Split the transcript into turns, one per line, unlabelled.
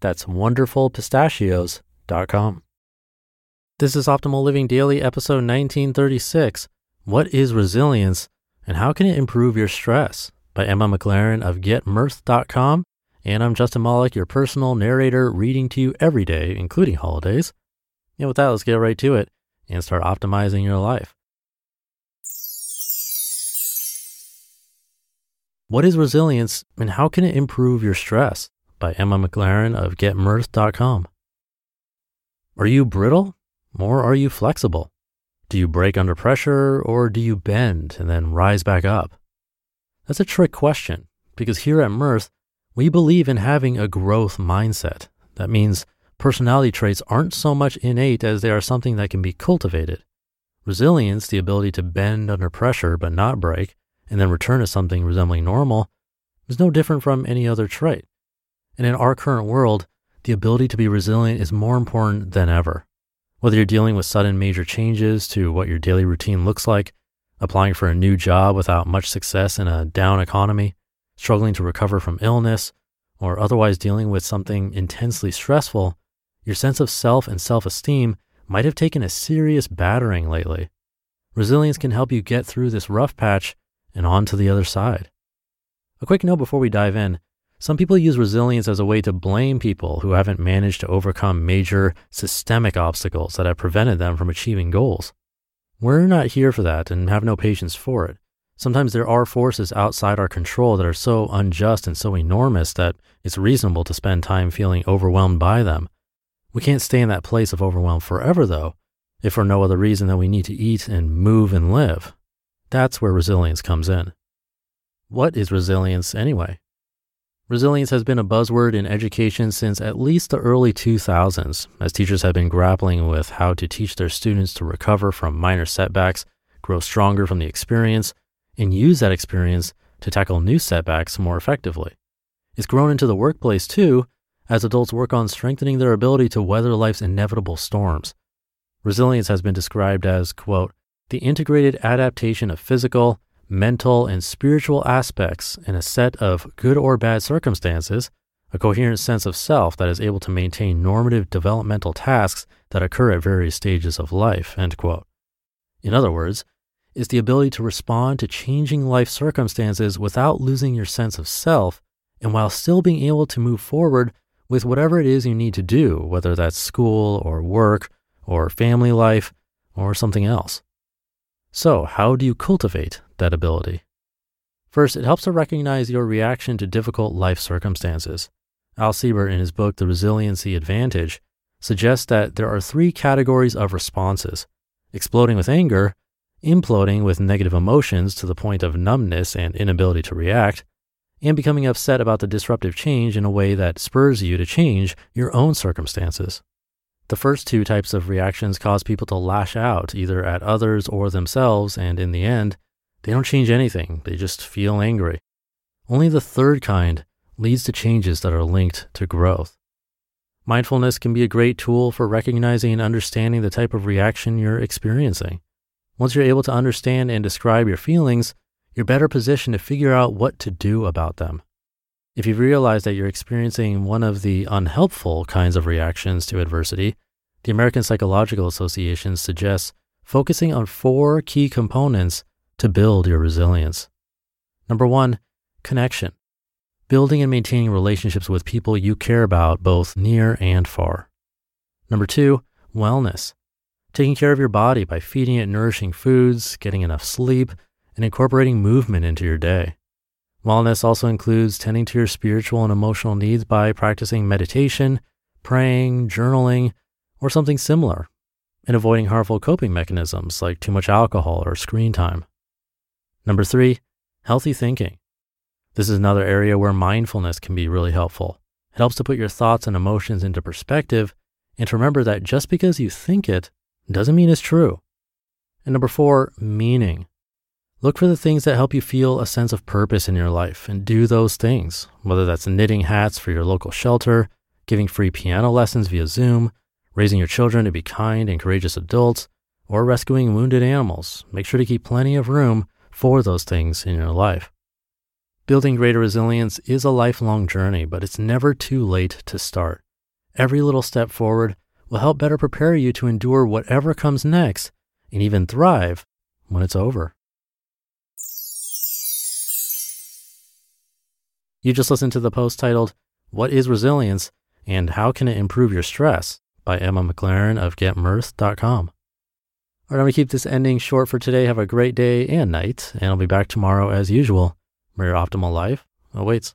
That's wonderfulpistachios.com. This is Optimal Living Daily, episode 1936. What is resilience and how can it improve your stress? By Emma McLaren of getmyrth.com. And I'm Justin Malik, your personal narrator, reading to you every day, including holidays. And with that, let's get right to it and start optimizing your life. What is resilience and how can it improve your stress? By Emma McLaren of getmyrth.com. Are you brittle or are you flexible? Do you break under pressure or do you bend and then rise back up? That's a trick question because here at Myrth, we believe in having a growth mindset. That means personality traits aren't so much innate as they are something that can be cultivated. Resilience, the ability to bend under pressure but not break, and then return to something resembling normal, is no different from any other trait. And in our current world, the ability to be resilient is more important than ever. Whether you're dealing with sudden major changes to what your daily routine looks like, applying for a new job without much success in a down economy, struggling to recover from illness, or otherwise dealing with something intensely stressful, your sense of self and self esteem might have taken a serious battering lately. Resilience can help you get through this rough patch and on to the other side. A quick note before we dive in some people use resilience as a way to blame people who haven't managed to overcome major systemic obstacles that have prevented them from achieving goals. We're not here for that and have no patience for it. Sometimes there are forces outside our control that are so unjust and so enormous that it's reasonable to spend time feeling overwhelmed by them. We can't stay in that place of overwhelm forever, though, if for no other reason than we need to eat and move and live. That's where resilience comes in. What is resilience anyway? Resilience has been a buzzword in education since at least the early 2000s, as teachers have been grappling with how to teach their students to recover from minor setbacks, grow stronger from the experience, and use that experience to tackle new setbacks more effectively. It's grown into the workplace too, as adults work on strengthening their ability to weather life's inevitable storms. Resilience has been described as, quote, the integrated adaptation of physical, mental, and spiritual aspects in a set of good or bad circumstances, a coherent sense of self that is able to maintain normative developmental tasks that occur at various stages of life. In other words, is the ability to respond to changing life circumstances without losing your sense of self and while still being able to move forward with whatever it is you need to do, whether that's school or work or family life or something else. So, how do you cultivate that ability? First, it helps to recognize your reaction to difficult life circumstances. Al Siebert, in his book, The Resiliency Advantage, suggests that there are three categories of responses exploding with anger, imploding with negative emotions to the point of numbness and inability to react, and becoming upset about the disruptive change in a way that spurs you to change your own circumstances. The first two types of reactions cause people to lash out either at others or themselves, and in the end, they don't change anything, they just feel angry. Only the third kind leads to changes that are linked to growth. Mindfulness can be a great tool for recognizing and understanding the type of reaction you're experiencing. Once you're able to understand and describe your feelings, you're better positioned to figure out what to do about them. If you realize that you're experiencing one of the unhelpful kinds of reactions to adversity, the American Psychological Association suggests focusing on four key components to build your resilience. Number one, connection. Building and maintaining relationships with people you care about both near and far. Number two, wellness. Taking care of your body by feeding it nourishing foods, getting enough sleep, and incorporating movement into your day. Wellness also includes tending to your spiritual and emotional needs by practicing meditation, praying, journaling, or something similar, and avoiding harmful coping mechanisms like too much alcohol or screen time. Number three, healthy thinking. This is another area where mindfulness can be really helpful. It helps to put your thoughts and emotions into perspective and to remember that just because you think it doesn't mean it's true. And number four, meaning. Look for the things that help you feel a sense of purpose in your life and do those things, whether that's knitting hats for your local shelter, giving free piano lessons via Zoom, raising your children to be kind and courageous adults, or rescuing wounded animals. Make sure to keep plenty of room for those things in your life. Building greater resilience is a lifelong journey, but it's never too late to start. Every little step forward will help better prepare you to endure whatever comes next and even thrive when it's over. You just listened to the post titled, What is Resilience and How Can It Improve Your Stress by Emma McLaren of GetMyrth.com. All right, I'm going to keep this ending short for today. Have a great day and night, and I'll be back tomorrow as usual, where your optimal life awaits.